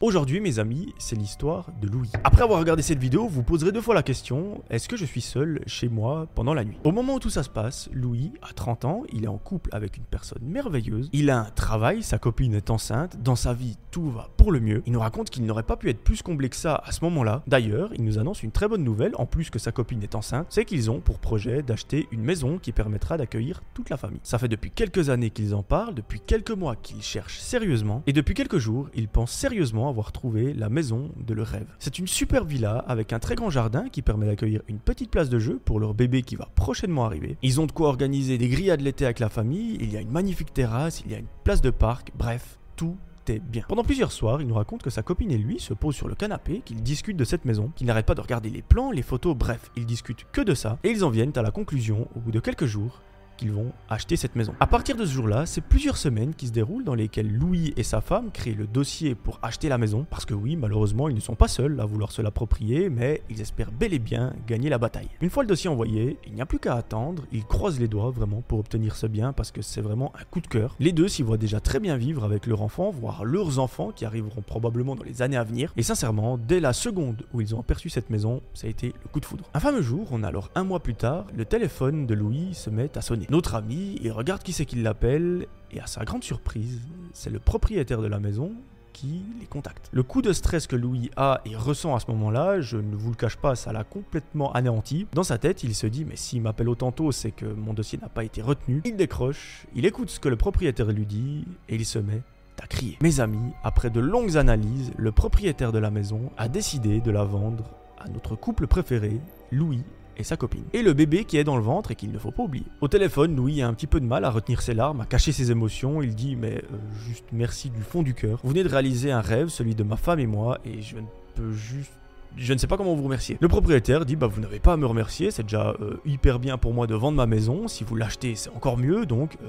Aujourd'hui, mes amis, c'est l'histoire de Louis. Après avoir regardé cette vidéo, vous poserez deux fois la question est-ce que je suis seul chez moi pendant la nuit? Au moment où tout ça se passe, Louis a 30 ans, il est en couple avec une personne merveilleuse, il a un travail, sa copine est enceinte, dans sa vie, tout va pour le mieux. Il nous raconte qu'il n'aurait pas pu être plus comblé que ça à ce moment-là. D'ailleurs, il nous annonce une très bonne nouvelle, en plus que sa copine est enceinte, c'est qu'ils ont pour projet d'acheter une maison qui permettra d'accueillir toute la famille. Ça fait depuis quelques années qu'ils en parlent, depuis quelques mois qu'ils cherchent sérieusement, et depuis quelques jours, ils pensent sérieusement avoir trouvé la maison de leur rêve. C'est une super villa avec un très grand jardin qui permet d'accueillir une petite place de jeu pour leur bébé qui va prochainement arriver. Ils ont de quoi organiser des grillades l'été avec la famille, il y a une magnifique terrasse, il y a une place de parc, bref, tout bien. Pendant plusieurs soirs, il nous raconte que sa copine et lui se posent sur le canapé, qu'ils discutent de cette maison, qu'ils n'arrêtent pas de regarder les plans, les photos, bref, ils discutent que de ça, et ils en viennent à la conclusion, au bout de quelques jours, qu'ils vont acheter cette maison. À partir de ce jour-là, c'est plusieurs semaines qui se déroulent dans lesquelles Louis et sa femme créent le dossier pour acheter la maison, parce que oui, malheureusement, ils ne sont pas seuls à vouloir se l'approprier, mais ils espèrent bel et bien gagner la bataille. Une fois le dossier envoyé, il n'y a plus qu'à attendre, ils croisent les doigts vraiment pour obtenir ce bien, parce que c'est vraiment un coup de cœur. Les deux s'y voient déjà très bien vivre avec leur enfant, voire leurs enfants qui arriveront probablement dans les années à venir, et sincèrement, dès la seconde où ils ont aperçu cette maison, ça a été le coup de foudre. Un fameux jour, on a alors un mois plus tard, le téléphone de Louis se met à sonner. Notre ami, il regarde qui c'est qui l'appelle, et à sa grande surprise, c'est le propriétaire de la maison qui les contacte. Le coup de stress que Louis a et ressent à ce moment-là, je ne vous le cache pas, ça l'a complètement anéanti. Dans sa tête, il se dit mais s'il m'appelle autant tôt, c'est que mon dossier n'a pas été retenu. Il décroche, il écoute ce que le propriétaire lui dit et il se met à crier. Mes amis, après de longues analyses, le propriétaire de la maison a décidé de la vendre à notre couple préféré, Louis et sa copine. Et le bébé qui est dans le ventre et qu'il ne faut pas oublier. Au téléphone, Louis a un petit peu de mal à retenir ses larmes, à cacher ses émotions. Il dit mais euh, juste merci du fond du cœur. Vous venez de réaliser un rêve, celui de ma femme et moi, et je ne peux juste je ne sais pas comment vous remercier. Le propriétaire dit bah vous n'avez pas à me remercier, c'est déjà euh, hyper bien pour moi de vendre ma maison, si vous l'achetez c'est encore mieux, donc euh,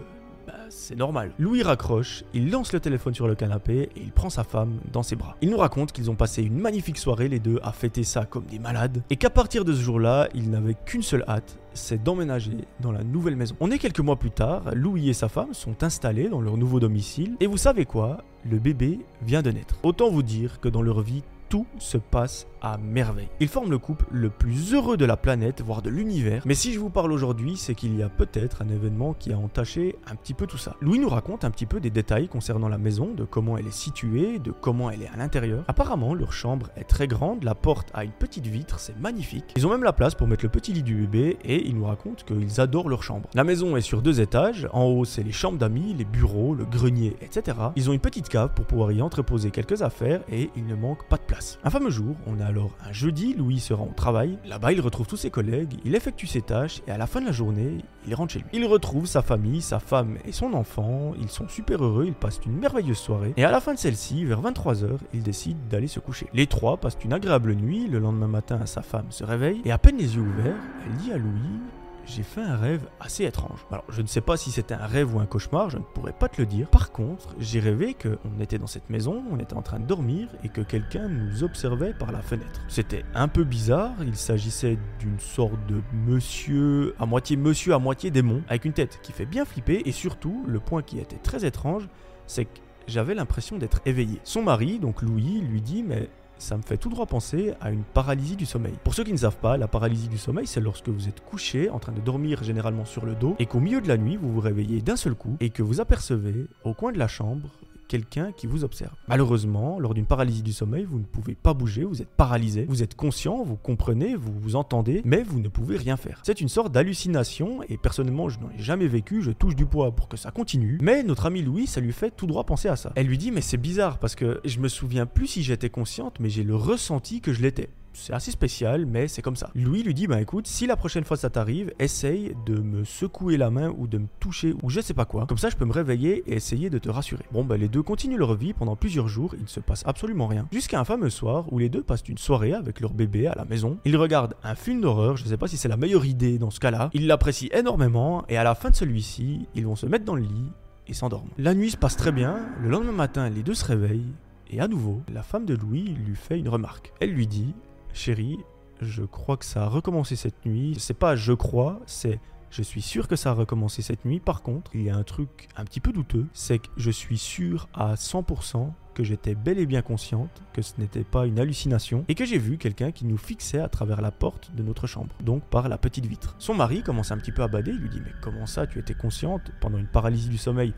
c'est normal. Louis raccroche, il lance le téléphone sur le canapé et il prend sa femme dans ses bras. Il nous raconte qu'ils ont passé une magnifique soirée les deux à fêter ça comme des malades et qu'à partir de ce jour-là, ils n'avaient qu'une seule hâte, c'est d'emménager dans la nouvelle maison. On est quelques mois plus tard, Louis et sa femme sont installés dans leur nouveau domicile et vous savez quoi? Le bébé vient de naître. Autant vous dire que dans leur vie, tout se passe à merveille. Ils forment le couple le plus heureux de la planète, voire de l'univers. Mais si je vous parle aujourd'hui, c'est qu'il y a peut-être un événement qui a entaché un petit peu tout ça. Louis nous raconte un petit peu des détails concernant la maison, de comment elle est située, de comment elle est à l'intérieur. Apparemment, leur chambre est très grande, la porte a une petite vitre, c'est magnifique. Ils ont même la place pour mettre le petit lit du bébé et ils nous racontent qu'ils adorent leur chambre. La maison est sur deux étages, en haut c'est les chambres d'amis, les bureaux, le grenier, etc. Ils ont une petite cave pour pouvoir y entreposer quelques affaires et il ne manque pas de place. Un fameux jour, on a alors un jeudi, Louis se rend au travail. Là-bas, il retrouve tous ses collègues, il effectue ses tâches et à la fin de la journée, il rentre chez lui. Il retrouve sa famille, sa femme et son enfant. Ils sont super heureux, ils passent une merveilleuse soirée. Et à la fin de celle-ci, vers 23h, il décide d'aller se coucher. Les trois passent une agréable nuit. Le lendemain matin, sa femme se réveille et à peine les yeux ouverts, elle dit à Louis j'ai fait un rêve assez étrange. Alors, je ne sais pas si c'était un rêve ou un cauchemar, je ne pourrais pas te le dire. Par contre, j'ai rêvé qu'on était dans cette maison, on était en train de dormir et que quelqu'un nous observait par la fenêtre. C'était un peu bizarre, il s'agissait d'une sorte de monsieur, à moitié monsieur, à moitié démon, avec une tête qui fait bien flipper et surtout, le point qui était très étrange, c'est que j'avais l'impression d'être éveillé. Son mari, donc Louis, lui dit mais ça me fait tout droit penser à une paralysie du sommeil. Pour ceux qui ne savent pas, la paralysie du sommeil, c'est lorsque vous êtes couché, en train de dormir généralement sur le dos, et qu'au milieu de la nuit, vous vous réveillez d'un seul coup, et que vous apercevez, au coin de la chambre, quelqu'un qui vous observe. Malheureusement, lors d'une paralysie du sommeil, vous ne pouvez pas bouger, vous êtes paralysé, vous êtes conscient, vous comprenez, vous vous entendez, mais vous ne pouvez rien faire. C'est une sorte d'hallucination et personnellement, je n'en ai jamais vécu, je touche du poids pour que ça continue, mais notre ami Louis, ça lui fait tout droit penser à ça. Elle lui dit mais c'est bizarre parce que je me souviens plus si j'étais consciente, mais j'ai le ressenti que je l'étais. C'est assez spécial, mais c'est comme ça. Louis lui dit, bah écoute, si la prochaine fois ça t'arrive, essaye de me secouer la main ou de me toucher ou je sais pas quoi. Comme ça, je peux me réveiller et essayer de te rassurer. Bon, bah les deux continuent leur vie pendant plusieurs jours, il ne se passe absolument rien. Jusqu'à un fameux soir où les deux passent une soirée avec leur bébé à la maison. Ils regardent un film d'horreur, je sais pas si c'est la meilleure idée dans ce cas-là. Ils l'apprécient énormément et à la fin de celui-ci, ils vont se mettre dans le lit et s'endorment. La nuit se passe très bien, le lendemain matin, les deux se réveillent et à nouveau, la femme de Louis lui fait une remarque. Elle lui dit Chérie, je crois que ça a recommencé cette nuit. C'est pas je crois, c'est je suis sûr que ça a recommencé cette nuit. Par contre, il y a un truc un petit peu douteux, c'est que je suis sûr à 100% que j'étais bel et bien consciente que ce n'était pas une hallucination et que j'ai vu quelqu'un qui nous fixait à travers la porte de notre chambre, donc par la petite vitre. Son mari commence un petit peu à bader, il lui dit mais comment ça tu étais consciente pendant une paralysie du sommeil?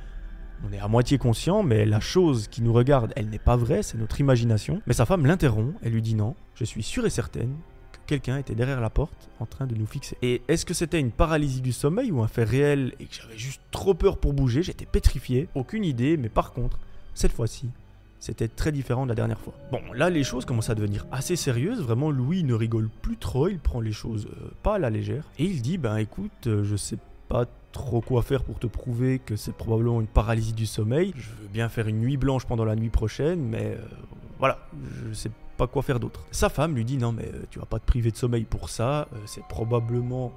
On est à moitié conscient, mais la chose qui nous regarde, elle n'est pas vraie, c'est notre imagination. Mais sa femme l'interrompt, elle lui dit non, je suis sûre et certaine que quelqu'un était derrière la porte en train de nous fixer. Et est-ce que c'était une paralysie du sommeil ou un fait réel et que j'avais juste trop peur pour bouger, j'étais pétrifié, aucune idée, mais par contre, cette fois-ci, c'était très différent de la dernière fois. Bon, là, les choses commencent à devenir assez sérieuses. Vraiment, Louis ne rigole plus trop. Il prend les choses euh, pas à la légère. Et il dit Ben écoute, euh, je sais pas trop quoi faire pour te prouver que c'est probablement une paralysie du sommeil. Je veux bien faire une nuit blanche pendant la nuit prochaine, mais euh, voilà, je sais pas quoi faire d'autre. Sa femme lui dit non mais euh, tu vas pas te priver de sommeil pour ça, euh, c'est probablement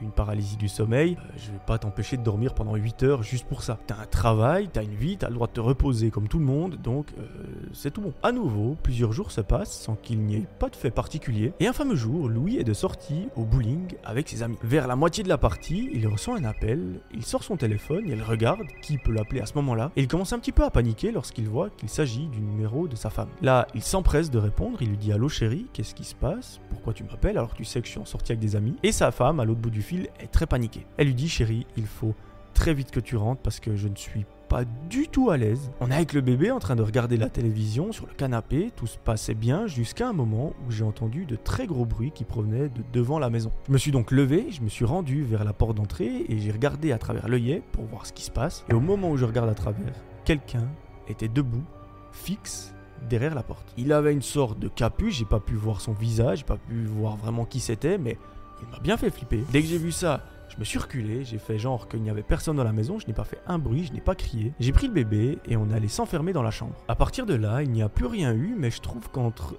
une paralysie du sommeil, euh, je vais pas t'empêcher de dormir pendant 8 heures juste pour ça. T'as un travail, t'as une vie, t'as le droit de te reposer comme tout le monde, donc euh, c'est tout bon. À nouveau, plusieurs jours se passent sans qu'il n'y ait pas de fait particulier, et un fameux jour, Louis est de sortie au bowling avec ses amis. Vers la moitié de la partie, il reçoit un appel, il sort son téléphone, il regarde qui peut l'appeler à ce moment-là, et il commence un petit peu à paniquer lorsqu'il voit qu'il s'agit du numéro de sa femme. Là, il s'empresse de répondre, il lui dit Allô chérie, qu'est-ce qui se passe? Pourquoi tu m'appelles alors que tu sais que je suis en sortie avec des amis? Et sa femme, à l'autre bout du est très paniquée. Elle lui dit Chérie, il faut très vite que tu rentres parce que je ne suis pas du tout à l'aise. On est avec le bébé en train de regarder la télévision sur le canapé, tout se passait bien jusqu'à un moment où j'ai entendu de très gros bruits qui provenaient de devant la maison. Je me suis donc levé, je me suis rendu vers la porte d'entrée et j'ai regardé à travers l'œillet pour voir ce qui se passe. Et au moment où je regarde à travers, quelqu'un était debout, fixe, derrière la porte. Il avait une sorte de capuche, j'ai pas pu voir son visage, j'ai pas pu voir vraiment qui c'était, mais il m'a bien fait flipper. Dès que j'ai vu ça, je me suis reculé, j'ai fait genre qu'il n'y avait personne dans la maison, je n'ai pas fait un bruit, je n'ai pas crié. J'ai pris le bébé et on allé s'enfermer dans la chambre. À partir de là, il n'y a plus rien eu, mais je trouve qu'entre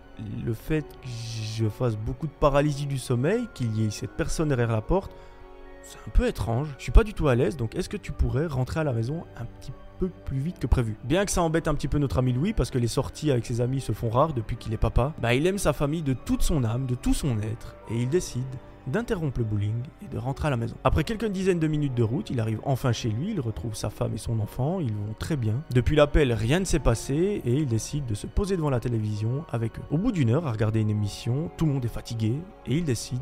le fait que je fasse beaucoup de paralysie du sommeil, qu'il y ait cette personne derrière la porte, c'est un peu étrange. Je suis pas du tout à l'aise, donc est-ce que tu pourrais rentrer à la maison un petit peu plus vite que prévu? Bien que ça embête un petit peu notre ami Louis, parce que les sorties avec ses amis se font rares depuis qu'il est papa, bah il aime sa famille de toute son âme, de tout son être, et il décide d'interrompre le bowling et de rentrer à la maison. Après quelques dizaines de minutes de route, il arrive enfin chez lui, il retrouve sa femme et son enfant, ils vont très bien. Depuis l'appel, rien ne s'est passé et il décide de se poser devant la télévision avec eux. Au bout d'une heure à regarder une émission, tout le monde est fatigué et il décide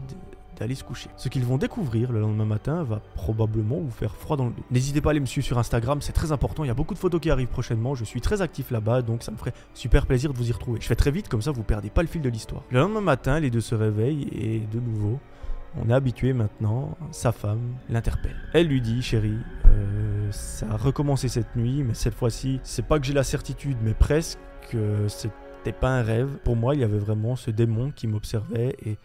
d'aller se coucher. Ce qu'ils vont découvrir le lendemain matin va probablement vous faire froid dans le dos. N'hésitez pas à aller me suivre sur Instagram, c'est très important, il y a beaucoup de photos qui arrivent prochainement, je suis très actif là-bas, donc ça me ferait super plaisir de vous y retrouver. Je fais très vite, comme ça vous perdez pas le fil de l'histoire. Le lendemain matin, les deux se réveillent et de nouveau, on est habitué maintenant, sa femme l'interpelle. Elle lui dit, chérie, euh, ça a recommencé cette nuit, mais cette fois-ci, c'est pas que j'ai la certitude, mais presque que c'était pas un rêve. Pour moi, il y avait vraiment ce démon qui m'observait et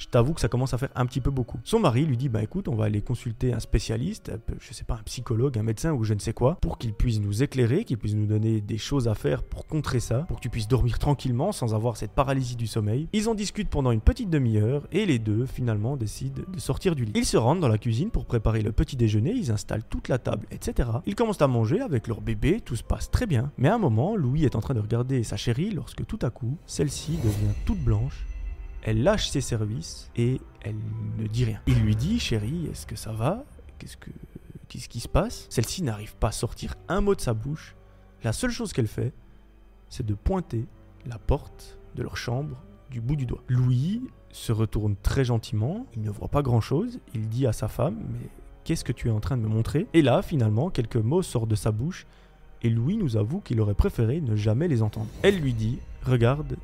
je t'avoue que ça commence à faire un petit peu beaucoup. Son mari lui dit bah écoute, on va aller consulter un spécialiste, je sais pas, un psychologue, un médecin ou je ne sais quoi, pour qu'il puisse nous éclairer, qu'il puisse nous donner des choses à faire pour contrer ça, pour que tu puisses dormir tranquillement sans avoir cette paralysie du sommeil. Ils en discutent pendant une petite demi-heure et les deux finalement décident de sortir du lit. Ils se rendent dans la cuisine pour préparer le petit déjeuner, ils installent toute la table, etc. Ils commencent à manger avec leur bébé, tout se passe très bien. Mais à un moment, Louis est en train de regarder sa chérie lorsque tout à coup, celle-ci devient toute blanche elle lâche ses services et elle ne dit rien. Il lui dit Chérie, est-ce que ça va? Qu'est-ce que qu'est-ce qui se passe? Celle-ci n'arrive pas à sortir un mot de sa bouche. La seule chose qu'elle fait, c'est de pointer la porte de leur chambre du bout du doigt. Louis se retourne très gentiment, il ne voit pas grand-chose, il dit à sa femme Mais qu'est-ce que tu es en train de me montrer? Et là, finalement, quelques mots sortent de sa bouche et Louis nous avoue qu'il aurait préféré ne jamais les entendre. Elle lui dit Regarde,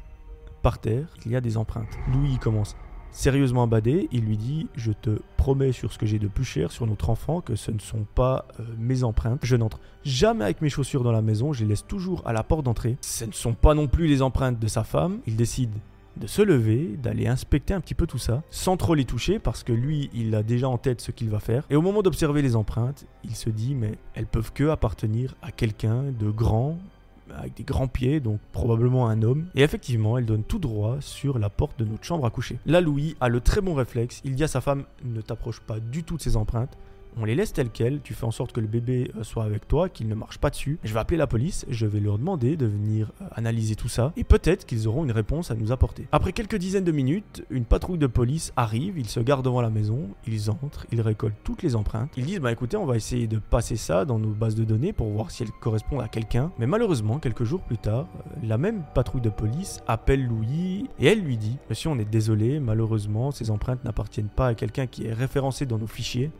terre, il y a des empreintes. Louis commence sérieusement à bader, il lui dit Je te promets sur ce que j'ai de plus cher, sur notre enfant, que ce ne sont pas euh, mes empreintes. Je n'entre jamais avec mes chaussures dans la maison, je les laisse toujours à la porte d'entrée. Ce ne sont pas non plus les empreintes de sa femme. Il décide de se lever, d'aller inspecter un petit peu tout ça, sans trop les toucher, parce que lui, il a déjà en tête ce qu'il va faire. Et au moment d'observer les empreintes, il se dit, mais elles peuvent que appartenir à quelqu'un de grand, avec des grands pieds, donc probablement un homme. Et effectivement, elle donne tout droit sur la porte de notre chambre à coucher. Là, Louis a le très bon réflexe. Il dit à sa femme ne t'approche pas du tout de ces empreintes on les laisse telles quelles, tu fais en sorte que le bébé euh, soit avec toi, qu'il ne marche pas dessus. Je vais appeler la police, je vais leur demander de venir euh, analyser tout ça, et peut-être qu'ils auront une réponse à nous apporter. Après quelques dizaines de minutes, une patrouille de police arrive, ils se gardent devant la maison, ils entrent, ils récoltent toutes les empreintes. Ils disent, bah écoutez, on va essayer de passer ça dans nos bases de données pour voir si elles correspondent à quelqu'un. Mais malheureusement, quelques jours plus tard, euh, la même patrouille de police appelle Louis, et elle lui dit, monsieur, on est désolé, malheureusement, ces empreintes n'appartiennent pas à quelqu'un qui est référencé dans nos fichiers.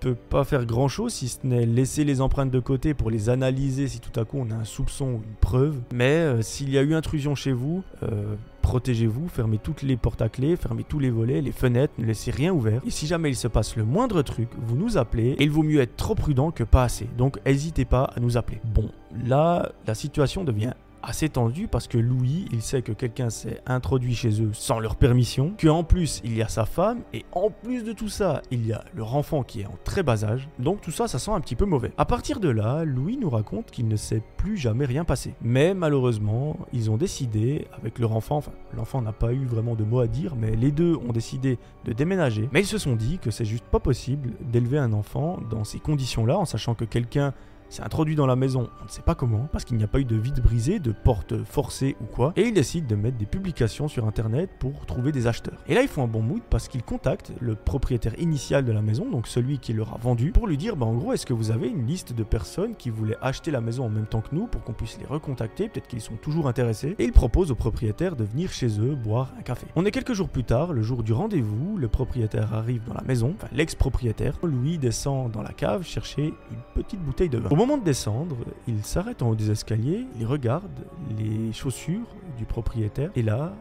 Peut pas faire grand chose si ce n'est laisser les empreintes de côté pour les analyser si tout à coup on a un soupçon ou une preuve. Mais euh, s'il y a eu intrusion chez vous, euh, protégez-vous, fermez toutes les portes à clé, fermez tous les volets, les fenêtres, ne laissez rien ouvert. Et si jamais il se passe le moindre truc, vous nous appelez et il vaut mieux être trop prudent que pas assez. Donc n'hésitez pas à nous appeler. Bon, là, la situation devient assez tendu parce que Louis, il sait que quelqu'un s'est introduit chez eux sans leur permission, qu'en plus il y a sa femme et en plus de tout ça, il y a leur enfant qui est en très bas âge. Donc tout ça, ça sent un petit peu mauvais. À partir de là, Louis nous raconte qu'il ne s'est plus jamais rien passé. Mais malheureusement, ils ont décidé avec leur enfant, enfin l'enfant n'a pas eu vraiment de mots à dire, mais les deux ont décidé de déménager. Mais ils se sont dit que c'est juste pas possible d'élever un enfant dans ces conditions-là en sachant que quelqu'un s'est introduit dans la maison, on ne sait pas comment, parce qu'il n'y a pas eu de vide brisé, de porte forcée ou quoi, et ils décident de mettre des publications sur internet pour trouver des acheteurs. Et là, ils font un bon mood parce qu'ils contactent le propriétaire initial de la maison, donc celui qui leur a vendu, pour lui dire bah en gros, est-ce que vous avez une liste de personnes qui voulaient acheter la maison en même temps que nous pour qu'on puisse les recontacter, peut-être qu'ils sont toujours intéressés, et ils proposent au propriétaire de venir chez eux boire un café. On est quelques jours plus tard, le jour du rendez-vous, le propriétaire arrive dans la maison, enfin l'ex-propriétaire, Louis descend dans la cave chercher une petite bouteille de vin. Moment de descendre, il s'arrête en haut des escaliers, il regarde les chaussures du propriétaire et là,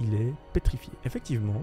il est pétrifié. Effectivement,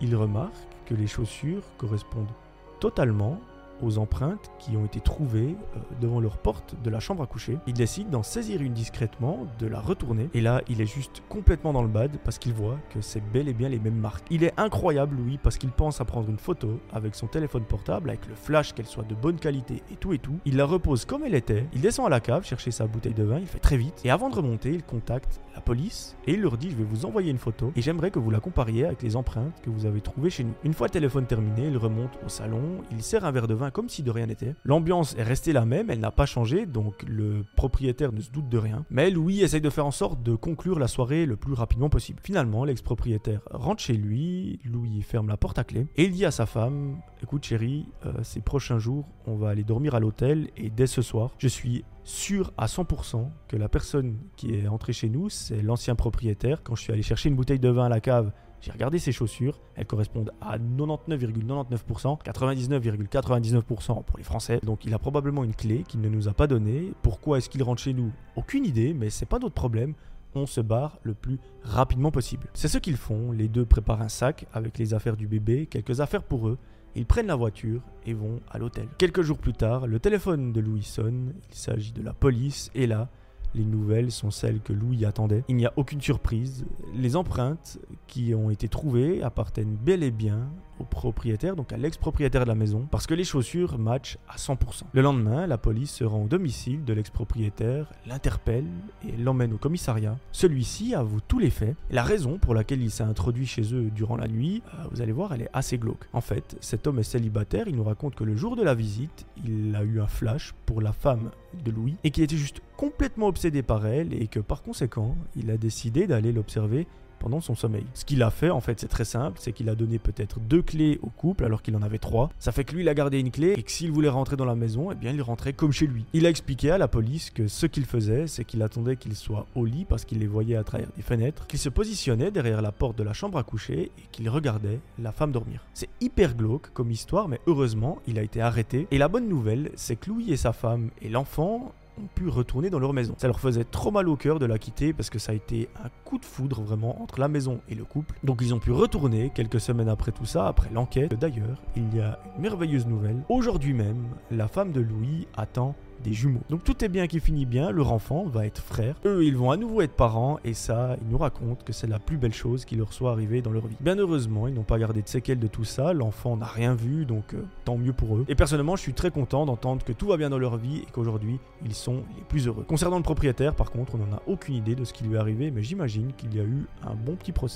il remarque que les chaussures correspondent totalement aux empreintes qui ont été trouvées euh, devant leur porte de la chambre à coucher. Il décide d'en saisir une discrètement, de la retourner, et là il est juste complètement dans le bad parce qu'il voit que c'est bel et bien les mêmes marques. Il est incroyable lui parce qu'il pense à prendre une photo avec son téléphone portable avec le flash qu'elle soit de bonne qualité et tout et tout. Il la repose comme elle était, il descend à la cave chercher sa bouteille de vin, il fait très vite, et avant de remonter il contacte la police et il leur dit je vais vous envoyer une photo et j'aimerais que vous la compariez avec les empreintes que vous avez trouvées chez nous. Une fois le téléphone terminé, il remonte au salon, il sert un verre de vin comme si de rien n'était. L'ambiance est restée la même, elle n'a pas changé, donc le propriétaire ne se doute de rien. Mais Louis essaye de faire en sorte de conclure la soirée le plus rapidement possible. Finalement, l'ex-propriétaire rentre chez lui, Louis ferme la porte à clé, et il dit à sa femme, écoute chérie, euh, ces prochains jours, on va aller dormir à l'hôtel, et dès ce soir, je suis sûr à 100% que la personne qui est entrée chez nous, c'est l'ancien propriétaire. Quand je suis allé chercher une bouteille de vin à la cave, j'ai regardé ses chaussures, elles correspondent à 99,99%, 99,99% pour les Français. Donc il a probablement une clé qu'il ne nous a pas donnée. Pourquoi est-ce qu'il rentre chez nous? Aucune idée, mais c'est pas notre problème. On se barre le plus rapidement possible. C'est ce qu'ils font. Les deux préparent un sac avec les affaires du bébé, quelques affaires pour eux. Ils prennent la voiture et vont à l'hôtel. Quelques jours plus tard, le téléphone de Louis sonne. Il s'agit de la police et là, les nouvelles sont celles que Louis attendait. Il n'y a aucune surprise. Les empreintes qui ont été trouvées appartiennent bel et bien au propriétaire, donc à l'ex-propriétaire de la maison, parce que les chaussures matchent à 100%. Le lendemain, la police se rend au domicile de l'ex-propriétaire, l'interpelle et l'emmène au commissariat. Celui-ci avoue tous les faits. La raison pour laquelle il s'est introduit chez eux durant la nuit, euh, vous allez voir, elle est assez glauque. En fait, cet homme est célibataire, il nous raconte que le jour de la visite, il a eu un flash pour la femme de Louis et qu'il était juste complètement obsédé par elle et que par conséquent, il a décidé d'aller l'observer pendant son sommeil. Ce qu'il a fait, en fait, c'est très simple, c'est qu'il a donné peut-être deux clés au couple alors qu'il en avait trois. Ça fait que lui, il a gardé une clé et que s'il voulait rentrer dans la maison, eh bien, il rentrait comme chez lui. Il a expliqué à la police que ce qu'il faisait, c'est qu'il attendait qu'il soit au lit parce qu'il les voyait à travers des fenêtres, qu'il se positionnait derrière la porte de la chambre à coucher et qu'il regardait la femme dormir. C'est hyper glauque comme histoire, mais heureusement, il a été arrêté. Et la bonne nouvelle, c'est que Louis et sa femme et l'enfant ont pu retourner dans leur maison. Ça leur faisait trop mal au cœur de la quitter parce que ça a été un coup de foudre vraiment entre la maison et le couple. Donc ils ont pu retourner quelques semaines après tout ça, après l'enquête. D'ailleurs, il y a une merveilleuse nouvelle. Aujourd'hui même, la femme de Louis attend des jumeaux. Donc tout est bien qui finit bien, leur enfant va être frère, eux ils vont à nouveau être parents, et ça, ils nous racontent que c'est la plus belle chose qui leur soit arrivée dans leur vie. Bien heureusement, ils n'ont pas gardé de séquelles de tout ça, l'enfant n'a rien vu, donc euh, tant mieux pour eux. Et personnellement, je suis très content d'entendre que tout va bien dans leur vie et qu'aujourd'hui, ils sont les plus heureux. Concernant le propriétaire, par contre, on n'en a aucune idée de ce qui lui est arrivé, mais j'imagine qu'il y a eu un bon petit procès.